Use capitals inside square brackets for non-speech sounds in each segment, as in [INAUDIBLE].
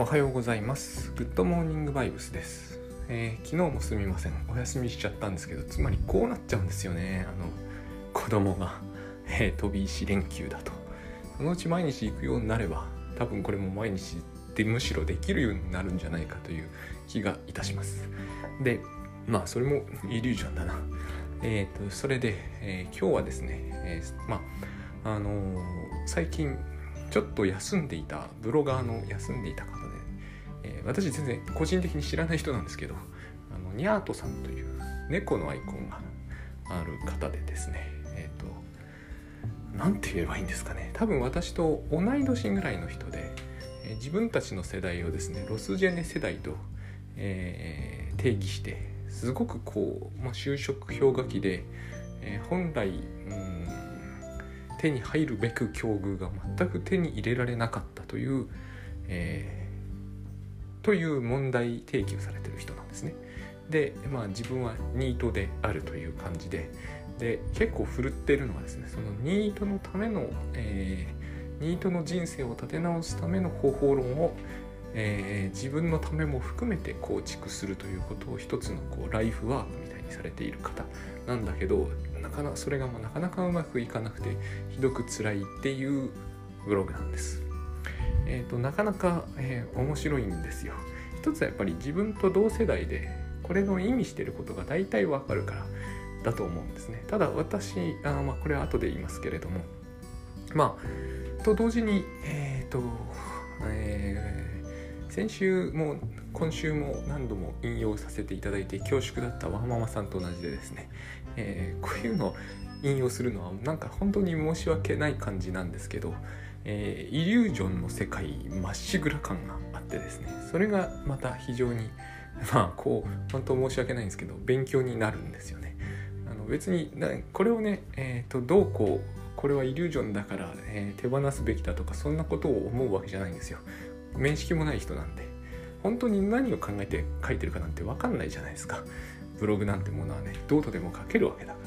おはようございます。グッドモーニングバイブスです、えー昨日もすみません。お休みしちゃったんですけどつまりこうなっちゃうんですよね。あの子供が、[LAUGHS] えー飛び石連休だと。そのうち毎日行くようになれば多分これも毎日でむしろできるようになるんじゃないかという気がいたします。でまあそれもイリュージョンだな。[LAUGHS] えっ、とそれで、え今日はですね、えーまああの最近ちょっと休んでいたブロガーの休んでいた方、えー私全然個人的に知らない人なんですけどあのニャートさんという猫のアイコンがある方でですねえっ、となんて言えばいいんですかね。多分私と同い年ぐらいの人で、えー自分たちの世代をですねロスジェネ世代と、え定義してすごくこう、まあ、就職氷河期で、え本来うん手に入るべく境遇が全く手に入れられなかったという、えという問題提起をされてる人なんですね。で、まあ、自分はニートであるという感じでで結構振るってるのはですねそのニートのための、えーニートの人生を立て直すための方法論を、えー自分のためも含めて構築するということを一つのこうライフワークみたいにされている方なんだけどなかなそれがまあなかなかうまくいかなくてひどく辛いっていうブログなんです。えー、となかなか、えー面白いんですよ。一つはやっぱり自分と同世代でこれの意味してることが大体わかるからだと思うんですね。ただ私あまあこれは後で言いますけれどもまあと同時にえっ、と、えー先週も今週も何度も引用させていただいて恐縮だったワーママさんと同じでですね、えーこういうのを引用するのはなんか本当に申し訳ない感じなんですけど、えーイリュージョンの世界まっしぐら感があってですねそれがまた非常に [LAUGHS] まあこう本当申し訳ないんですけど勉強になるんですよね。あの別にこれをね、えー、とどうこうこれはイリュージョンだから、えー手放すべきだとかそんなことを思うわけじゃないんですよ。面識もない人なんで本当に何を考えて書いてるかなんて分かんないじゃないですかブログなんてものはねどうとでも書けるわけだか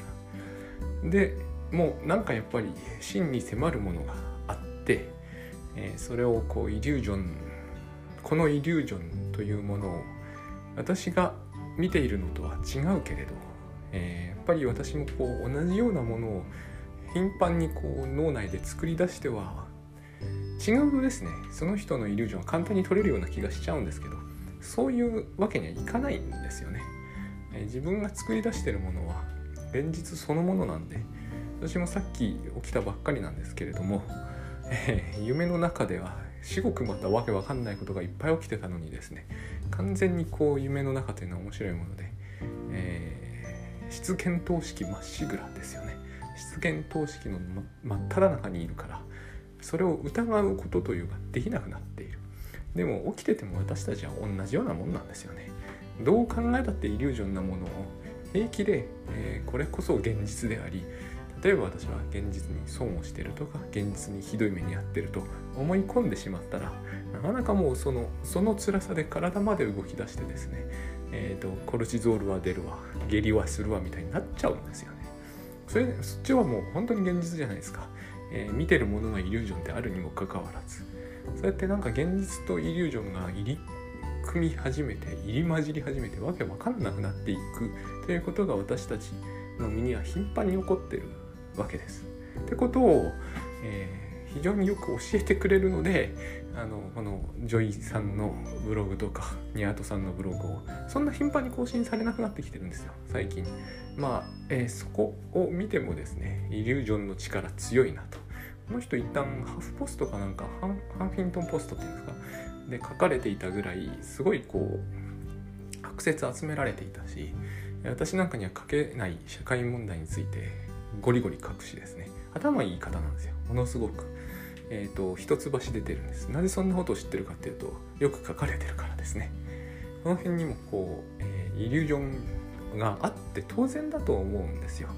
らでもうなんかやっぱり真に迫るものが、えーそれをこうイリュージョンこのイリュージョンというものを私が見ているのとは違うけれど、えーやっぱり私もこう同じようなものを頻繁にこう脳内で作り出しては違うとですね。その人のイリュージョンは簡単に取れるような気がしちゃうんですけどそういうわけにはいかないんですよね、えー自分が作り出してるものは現実そのものなんで私もさっき起きたばっかりなんですけれども、え [LAUGHS] ー夢の中では至極またわけわかんないことがいっぱい起きてたのにですね完全にこう夢の中というのは面白いもので、えー失見等式まっしぐらですよね。失見等式の真っ只中にいるからそれを疑うことというかできなくなっている。でも起きてても私たちは同じようなもんなんですよね。どう考えたってイリュージョンなものを平気で、えーこれこそ現実であり例えば私は現実に損をしてるとか現実にひどい目に遭ってると思い込んでしまったらなかなかもうそのその辛さで体まで動き出してですね、えー、とコルチゾールは出るわ下痢はするわみたいになっちゃうんですよね。それそっちはもう本当に現実じゃないですか、えー見てるものがイリュージョンであるにもかかわらず。そうやってなんか現実とイリュージョンが入り組み始めて入り混じり始めてわけわかんなくなっていくということが私たちの身には頻繁に起こってるわけです。ってことを、えー非常によく教えてくれるのであのこのジョイさんのブログとかニャートさんのブログをそんな頻繁に更新されなくなってきてるんですよ最近。まあ、えーそこを見てもですねイリュージョンの力強いなと。この人一旦ハフポストかなんかハンハンフィントンポストっていうんですか？で書かれていたぐらいすごいこうアクセス集められていたし私なんかには書けない社会問題についてゴリゴリ書くしですね。頭いい方なんですよ。ものすごく。えー、と一橋出てるんです。なぜそんなことを知ってるかっていうとよく書かれてるからですね。この辺にもこう、えーイリュージョンがあって当然だと思うんですよ。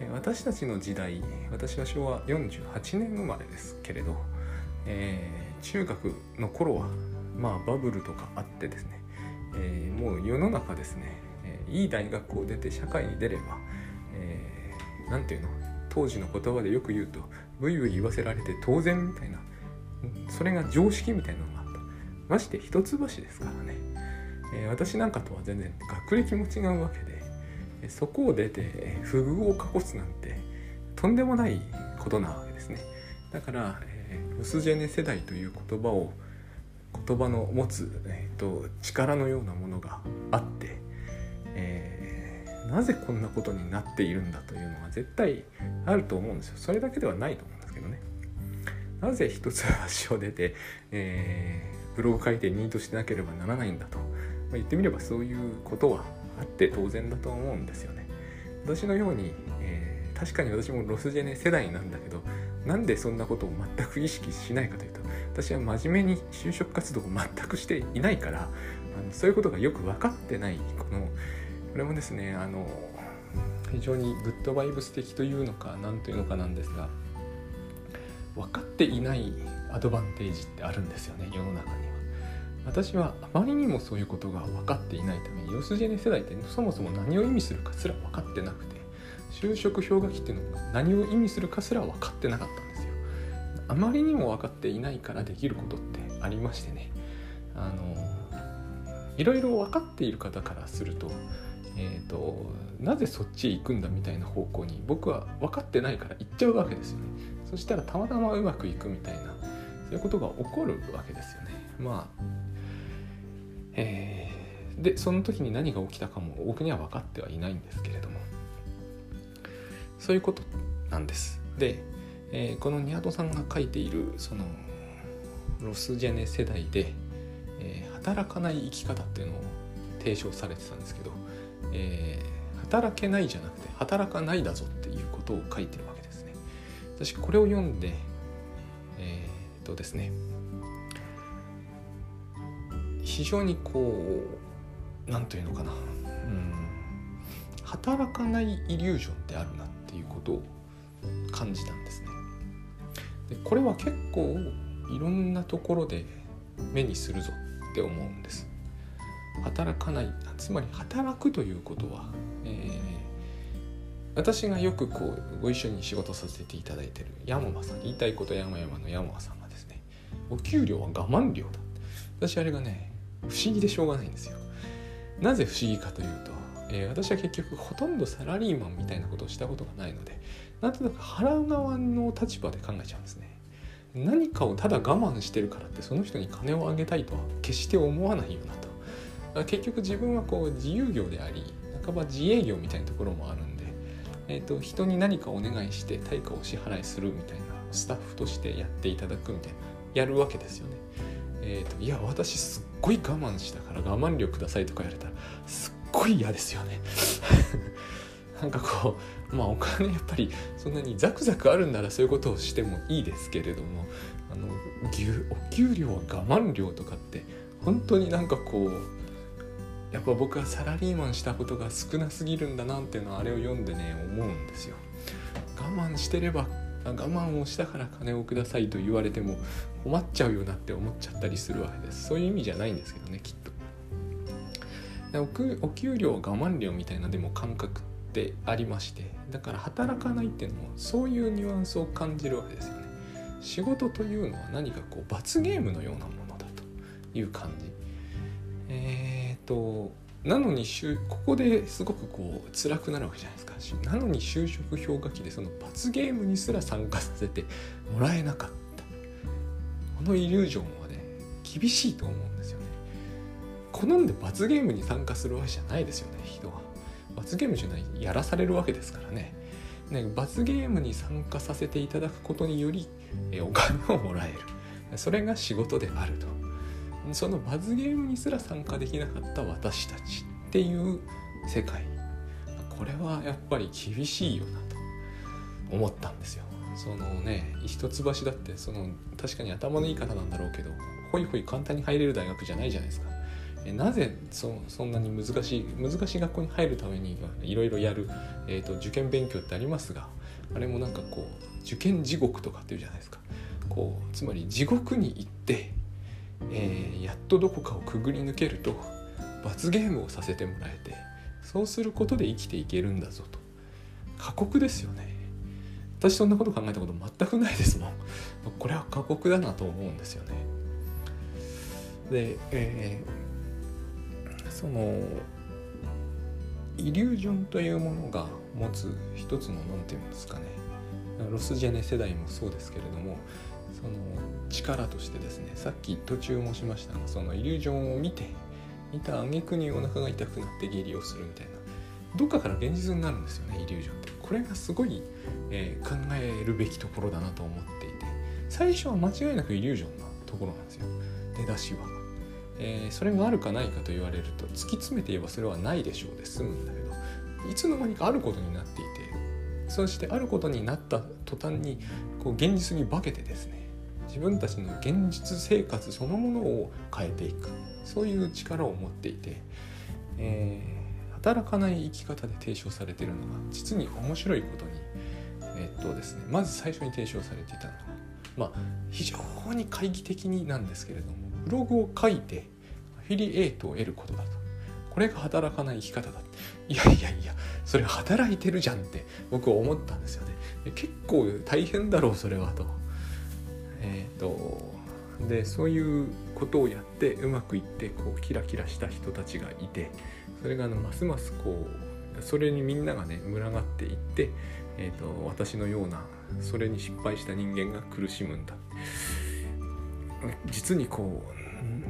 えー私たちの時代私は昭和48年生まれですけれど、えー中学の頃はまあバブルとかあってですね、えもう世の中ですね、えいい大学を出て社会に出れば、えーなんていうの？当時の言葉でよく言うとブイブイ言わせられて当然みたいな。それが常識みたいなのがあった。まして一橋ですからね、えー、私なんかとは全然学歴も違うわけでそこを出て不遇をかすなんてとんでもないことなわけですね。だから、えー、ロスジェネ世代という言葉を言葉の持つ、えーと、力のようなものがあって、えー、なぜこんなことになっているんだというのは絶対あると思うんですよ。それだけではないと思うんですけどね。なぜ一つ足を出て、えー、ブログ書いてニートしなければならないんだと、まあ、言ってみればそういうことはあって当然だと思うんですよね。私のように、えー、確かに私もロスジェネ世代なんだけどなんでそんなことを全く意識しないかというと私は真面目に就職活動を全くしていないからあのそういうことがよく分かってないこのこれもですねあの非常にグッドバイブス的というのか何というのかなんですが分かっていないアドバンテージってあるんですよね世の中には。私はあまりにもそういうことが分かっていないためにヨスジェネ世代ってそもそも何を意味するかすら分かってなくて就職氷河期っていうのが何を意味するかすら分かってなかったんですよ。あまりにも分かっていないからできることってありましてねあのいろいろ分かっている方からすると,、えーとなぜそっちへ行くんだみたいな方向に僕は分かってないから行っちゃうわけですよね。そしたらたまたまうまくいくみたいなそういうことが起こるわけですよね。まあえー、でその時に何が起きたかも僕には分かってはいないんですけれどもそういうことなんです。で、えー、このニアドさんが書いているそのロスジェネ世代で、えー、働かない生き方っていうのを提唱されてたんですけど、えー、働けないじゃなくて働かないだぞっていうことを書いてるわけですね。私これを読んでえー、っとですね非常にこう何というのかなうん働かないイリュージョンってあるなっていうことを感じたんですね。でこれは結構いろんなところで目にするぞって思うんです。働かないつまり働くということは、えー、私がよくこうご一緒に仕事させていただいてる山間さん言いたいこと山々の山間さんがですねお給料は我慢料だ。私あれがね不思議でしょうがないんですよ。なぜ不思議かというと、えー、私は結局ほとんどサラリーマンみたいなことをしたことがないのでなんとなく払う側の立場で考えちゃうんですね。何かをただ我慢してるからってその人に金をあげたいとは決して思わないような結局自分はこう自由業であり半ば自営業みたいなところもあるんで、えーと、人に何かお願いして対価を支払いするみたいなスタッフとしてやっていただくみたいなやるわけですよね。えーと、いや私すっごい我慢したから我慢力くださいとか言われたらすっごい嫌ですよね [LAUGHS] なんかこうまあお金やっぱりそんなにザクザクあるんならそういうことをしてもいいですけれどもあのお給料は我慢料とかって本当になんかこうやっぱ僕はサラリーマンしたことが少なすぎるんだなっていうのはあれを読んでね思うんですよ。我慢してれば我慢をしたから金をくださいと言われても困っちゃうよなって思っちゃったりするわけです。そういう意味じゃないんですけどねきっと。お給料我慢料みたいなでも感覚ってありましてだから働かないっていうのもそういうニュアンスを感じるわけですよね。仕事というのは何かこう罰ゲームのようなものだという感じ。え、ー、となのにここですごくこう辛くなるわけじゃないですか。なのに就職氷河期でその罰ゲームにすら参加させてもらえなかった。このイリュージョンはね厳しいと思うんですよね。好んで罰ゲームに参加するわけじゃないですよね人は。罰ゲームじゃないやらされるわけですからね。ね罰ゲームに参加させていただくことによりえお金をもらえる。それが仕事であると。その罰ゲームにすら参加できなかった私たちっていう世界これはやっぱり厳しいよなと思ったんですよ。そのね一橋だってその確かに頭のいい方なんだろうけどほいほい簡単に入れる大学じゃないじゃないですか。えなぜそそんなに難しい難しい学校に入るためにいろいろやる、えーと、と受験勉強ってありますがあれもなんかこう受験地獄とかっていうじゃないですかこうつまり地獄に行ってえー、やっとどこかをくぐり抜けると罰ゲームをさせてもらえてそうすることで生きていけるんだぞと。過酷ですよね。私そんなこと考えたこと全くないですもん。これは過酷だなと思うんですよね。で、えー、そのイリュージョンというものが持つ一つの何て言うんですかね。ロスジェネ世代もそうですけれどもその力としてですねさっき途中もしましたがそのイリュージョンを見て見た挙句にお腹が痛くなって下痢をするみたいな。どっかから現実になるんですよねイリュージョンって。これがすごい、えー、考えるべきところだなと思っていて。最初は間違いなくイリュージョンなところなんですよ。出だしは、えー、それがあるかないかと言われると突き詰めて言えばそれはないでしょうで済むんだけどいつの間にかあることになっていてそしてあることになった途端にこう現実に化けてですね自分たちの現実生活そのものを変えていく。そういう力を持っていて、えー、働かない生き方で提唱されているのが実に面白いことに、えー、っとですね、まず最初に提唱されていたのは、まあ、非常に懐疑的になんですけれどもブログを書いてアフィリエイトを得ることだと。これが働かない生き方だ。いやいやいやそれ働いてるじゃんって僕は思ったんですよね。結構大変だろうそれはと。え、ー、とでそういうことをやってうまくいってこうキラキラした人たちがいてそれがあのますますこうそれにみんながね群がっていって、えーと、私のようなそれに失敗した人間が苦しむんだ。実にこ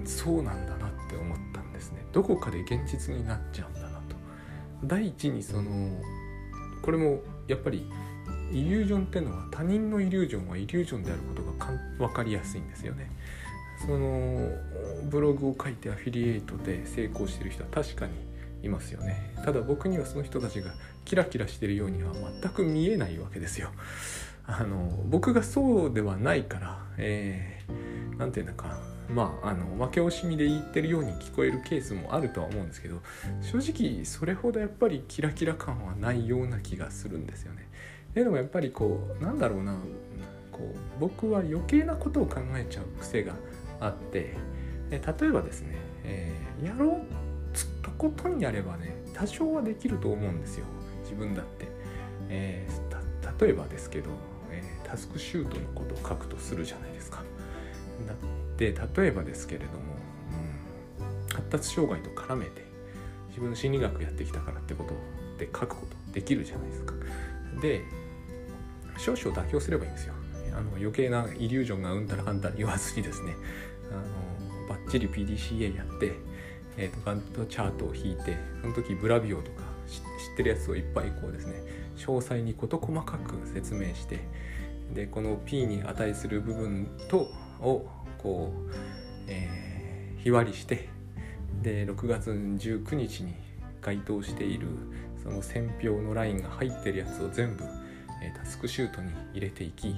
うそうなんだなって思ったんですね。どこかで現実になっちゃうんだなと。第一にそのこれもやっぱりイリュージョンってのは他人のイリュージョンはイリュージョンであることが分かりやすいんですよね。そのブログを書いてアフィリエイトで成功してる人は確かにいますよね。ただ僕にはその人たちがキラキラしてるようには全く見えないわけですよ。あの僕がそうではないからえー、て言うんだかまああの負け惜しみで言ってるように聞こえるケースもあるとは思うんですけど正直それほどやっぱりキラキラ感はないような気がするんですよね。でもやっぱりこうなんだろうな。こう僕は余計なことを考えちゃう癖があって。例えばですね、えー、やろうとことんやればね多少はできると思うんですよ。自分だって、えー、例えばですけど、えー、タスクシュートのことを書くとするじゃないですか。だって例えばですけれども、うん、発達障害と絡めて自分の心理学やってきたからってことで書くことできるじゃないですか。で少々妥協すればいいんですよ。あの余計なイリュージョンがうんたらかんたら言わずにですね。あのバッチリ PDCA やって、えーと、ガントチャートを引いてその時ブラビオとか知ってるやつをいっぱいこうですね詳細に事細かく説明してでこの P に値する部分とをこう、えー、日割りしてで6月19日に該当しているその選票のラインが入ってるやつを全部、え、タスクシュートに入れていき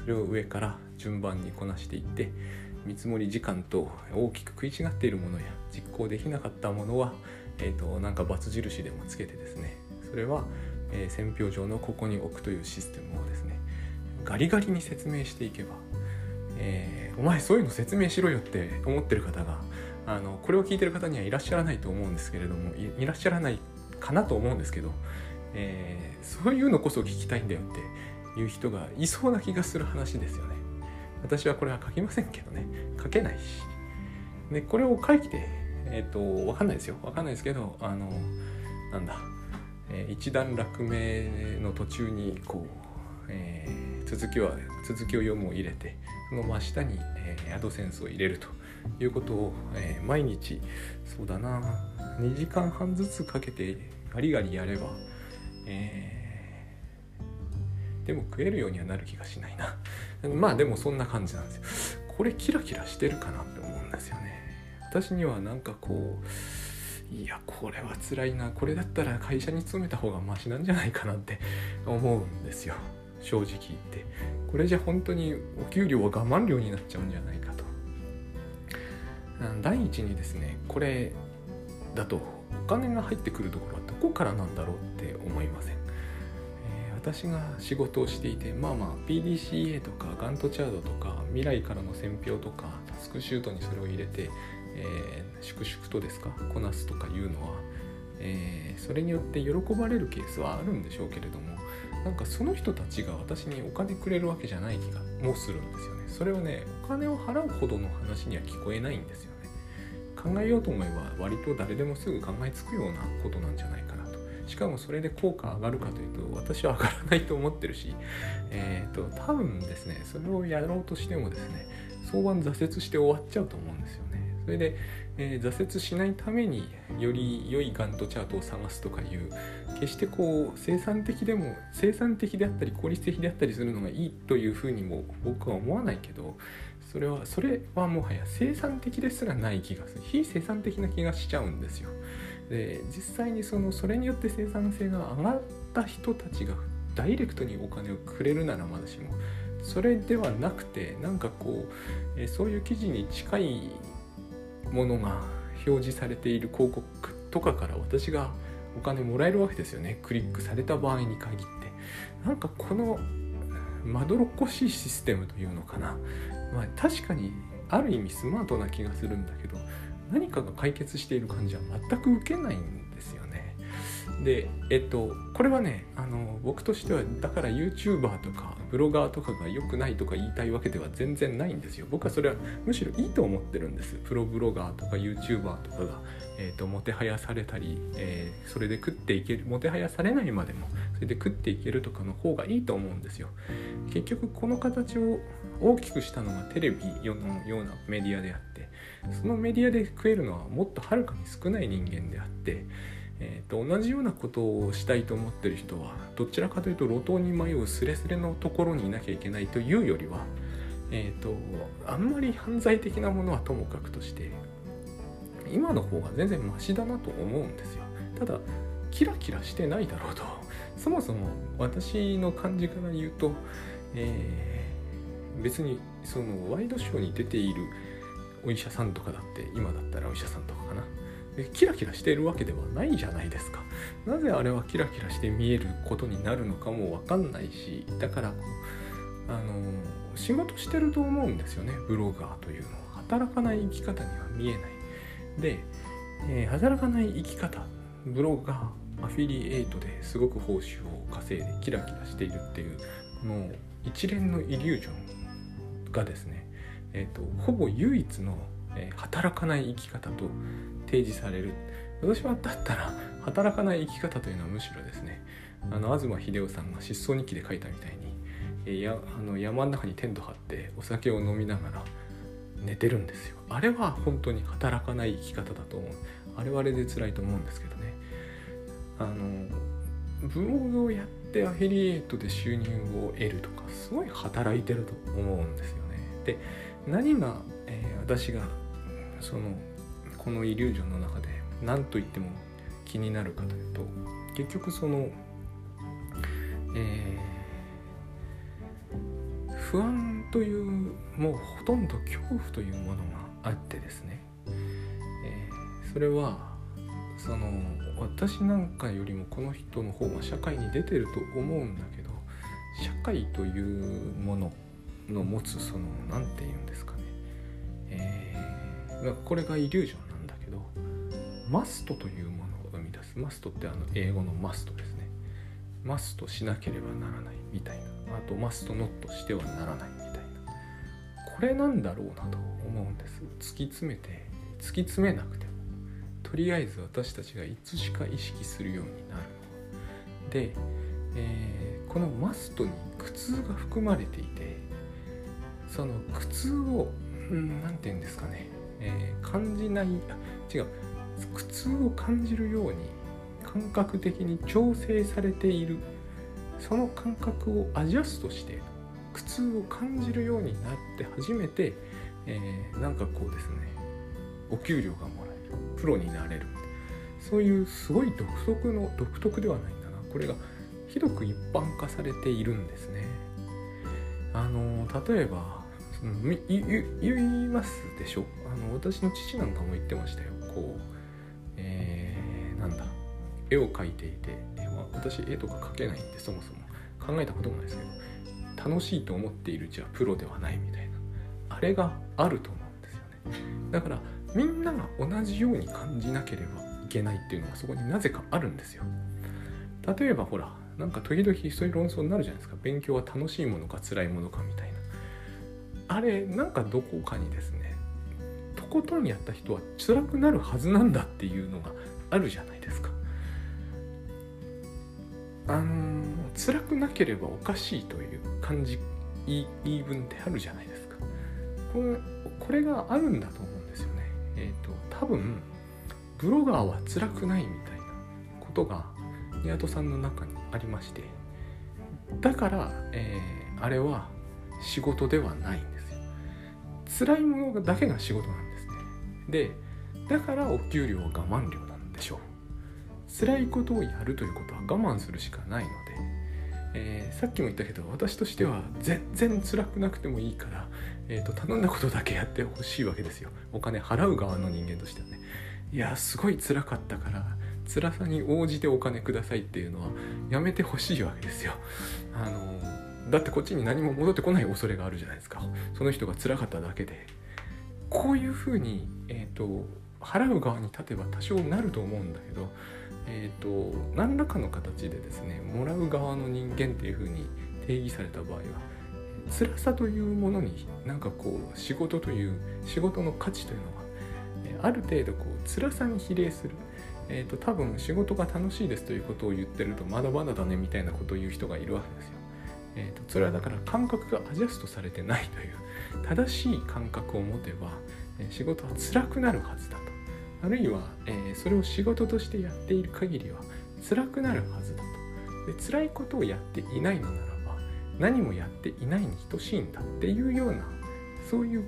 それを上から順番にこなしていって見積もり時間と大きく食い違っているものや実行できなかったものは、えーと、なんか×印でもつけてですねそれは、えー、選票上のここに置くというシステムをですねガリガリに説明していけば、えー、お前そういうの説明しろよって思ってる方があのこれを聞いてる方にはいらっしゃらないと思うんですけれどもいらっしゃらないかなと思うんですけど、えー、そういうのこそ聞きたいんだよっていう人がいそうな気がする話ですよね。私はこれは書きませんけどね書けないし。でこれを書いてえっ、ー、とわかんないですよわかんないですけどあのなんだ、えー、一段落目の途中にこう、えー、続きは続きを読むを入れてその真下に、えー、アドセンスを入れるということを、えー、毎日そうだな2時間半ずつかけてガリガリやれば、えー、でも食えるようにはなる気がしないな。[LAUGHS] まあでもそんな感じなんですよ。これキラキラしてるかなって思うんですよね。私にはなんかこういやこれは辛いな。これだったら会社に勤めた方がマシなんじゃないかなって [LAUGHS] 思うんですよ。正直言って。これじゃ本当にお給料は我慢料になっちゃうんじゃないかと。第一にですねこれだとお金が入ってくるところはどこからなんだろうって思いません、えー、私が仕事をしていてまあまあ PDCA とかガントチャードとか未来からの選票とかタスクシュートにそれを入れて、えー、粛々とですかこなすとかいうのは、えー、それによって喜ばれるケースはあるんでしょうけれどもなんかその人たちが私にお金くれるわけじゃない気がもうするんですよね。それはねお金を払うほどの話には聞こえないんですよ。考えようと思えば割と誰でもすぐ考えつくようなことなんじゃないかなと。しかもそれで効果上がるかというと私は上がらないと思ってるし [LAUGHS] えっ、ー、と多分ですねそれをやろうとしてもですね早晩挫折して終わっちゃうと思うんですよね。それで、えー、挫折しないためにより良いガントチャートを探すとかいう決してこう生産的でも生産的であったり効率的であったりするのがいいというふうにも僕は思わないけどそれはそれはもはや生産的ですらない気がする。非生産的な気がしちゃうんですよ。で実際にそのそれによって生産性が上がった人たちがダイレクトにお金をくれるならまだしもそれではなくてなんかこう、えそういう記事に近いものが表示されている広告とかから私がお金もらえるわけですよね。クリックされた場合に限って。なんかこのまどろっこしいシステムというのかな。まあ確かにある意味スマートな気がするんだけど何かが解決している感じは全く受けないんですよね。でえっとこれはねあの僕としてはだから YouTuber とかブロガーとかが良くないとか言いたいわけでは全然ないんですよ。僕はそれはむしろいいと思ってるんです。プロブロガーとか YouTuber とかが、えーと、もてはやされたり、えー、それで食っていけるもてはやされないまでもそれで食っていけるとかの方がいいと思うんですよ。結局この形を大きくしたのがテレビのようなメディアであってそのメディアで食えるのはもっとはるかに少ない人間であってえーと、同じようなことをしたいと思ってる人はどちらかというと路頭に迷うスレスレのところにいなきゃいけないというよりは、えーと、あんまり犯罪的なものはともかくとして今の方が全然マシだなと思うんですよ。ただキラキラしてないだろうと。そもそも私の感じから言うと、えー、別にそのワイドショーに出ているお医者さんとかだって今だったらお医者さんとかかな。キラキラしているわけではないじゃないですか。なぜあれはキラキラして見えることになるのかも分かんないしだからあの仕事してると思うんですよね。ブロガーというのは。働かない生き方には見えない。で、えー、働かない生き方。ブロガーアフィリエイトですごく報酬を稼いでキラキラしているっていうこの一連のイリュージョンがですね、えーと、ほぼ唯一の、えー、働かない生き方と提示される。私はだったら働かない生き方というのはむしろですね。あの東秀夫さんが失踪日記で書いたみたいにえやあの山の中にテント張ってお酒を飲みながら寝てるんですよ。あれは本当に働かない生き方だと思う。あれはあれで辛いと思うんですけどね。あのブログをやってアフィリエイトで収入を得るとかすごい働いてると思うんですよ。で何が、えー、私がそのこのイリュージョンの中で何と言っても気になるかというと結局その、えー、不安というもうほとんど恐怖というものがあってですね、えー、それはその私なんかよりもこの人の方が社会に出てると思うんだけど社会というものの持つその何て言うんですかね、えー、これがイリュージョンなんだけどマストというものを生み出す。マストってあの英語のマストですね。マストしなければならないみたいな。あとマストノットしてはならないみたいな。これなんだろうなと思うんです。突き詰めて突き詰めなくても。とりあえず私たちがいつしか意識するようになるの。で、えー、このマストに苦痛が含まれていてその苦痛を何、うん、て言うんですかね、えー、感じない違う。苦痛を感じるように感覚的に調整されている。その感覚をアジャストして苦痛を感じるようになって初めて、えー、なんかこうですね。お給料がもらえる。プロになれる。そういうすごい独特の独特ではないんだな。これがひどく一般化されているんですね。あの例えばうん言いますでしょあの私の父なんかも言ってましたよ。こうえなんだ絵を描いていて、まあ、私絵とか描けないんでそもそも考えたこともないですけど楽しいと思っているじゃプロではないみたいなあれがあると思うんですよ。ねだからみんなが同じように感じなければいけないっていうのがそこになぜかあるんですよ。例えばほらなんか時々そういう論争になるじゃないですか。勉強は楽しいものか辛いものかみたいな。あれなんかどこかにですねとことんやった人は辛くなるはずなんだっていうのがあるじゃないですか。あのー、辛くなければおかしいという感じ言い分ってあるじゃないですか。これこれがあるんだと思うんですよね。えっ、ー、と多分ブロガーは辛くないみたいなことが宮戸さんの中にありましてだから、えー、あれは仕事ではないん辛いものだけが仕事なんですね。でだからお給料は我慢料なんでしょう。辛いことをやるということは我慢するしかないので、えー、さっきも言ったけど私としては全然辛くなくてもいいから、えーと、頼んだことだけやってほしいわけですよ。お金払う側の人間としてはね。いやすごい辛かったから辛さに応じてお金くださいっていうのはやめてほしいわけですよ。あのだってこっちに何も戻ってこない恐れがあるじゃないですか。その人が辛かっただけで。こういうふうに、えーと、払う側に立てば多少なると思うんだけど、えーと、何らかの形でですねもらう側の人間っていうふうに定義された場合は辛さというものになんかこう仕事という仕事の価値というのがある程度こう辛さに比例する。えーと、多分仕事が楽しいですということを言ってるとまだまだだねみたいなことを言う人がいるわけですよ。えーと、それはだから感覚がアジャストされてないという正しい感覚を持てば、え、仕事は辛くなるはずだと。あるいは、えー、それを仕事としてやっている限りは辛くなるはずだと。で辛いことをやっていないのならば何もやっていないに等しいんだっていうようなそういう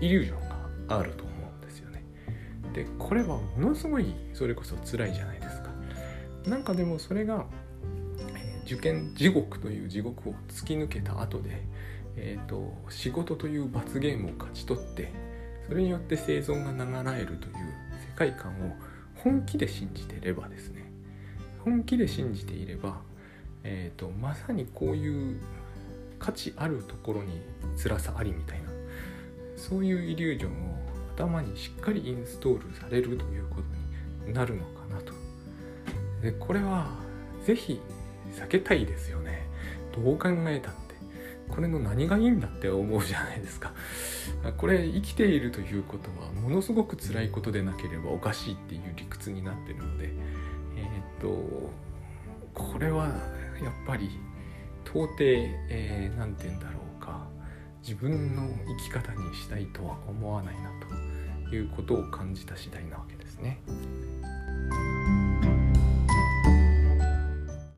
イリュージョンがあると思うんですよね。でこれはものすごいそれこそ辛いじゃないですか。なんかでもそれが、受験地獄という地獄を突き抜けた後で、えーと、仕事という罰ゲームを勝ち取ってそれによって生存が流れるという世界観を本気で信じていればですね本気で信じていれば、えーとまさにこういう価値あるところに辛さありみたいなそういうイリュージョンを頭にしっかりインストールされるということになるのかなと。でこれは是非避けたいですよね。どう考えたって。これの何がいいんだって思うじゃないですか。[LAUGHS] これ生きているということはものすごく辛いことでなければおかしいっていう理屈になってるので。えー、っとこれはやっぱり到底何、えー、て言うんだろうか。自分の生き方にしたいとは思わないなということを感じた次第なわけですね。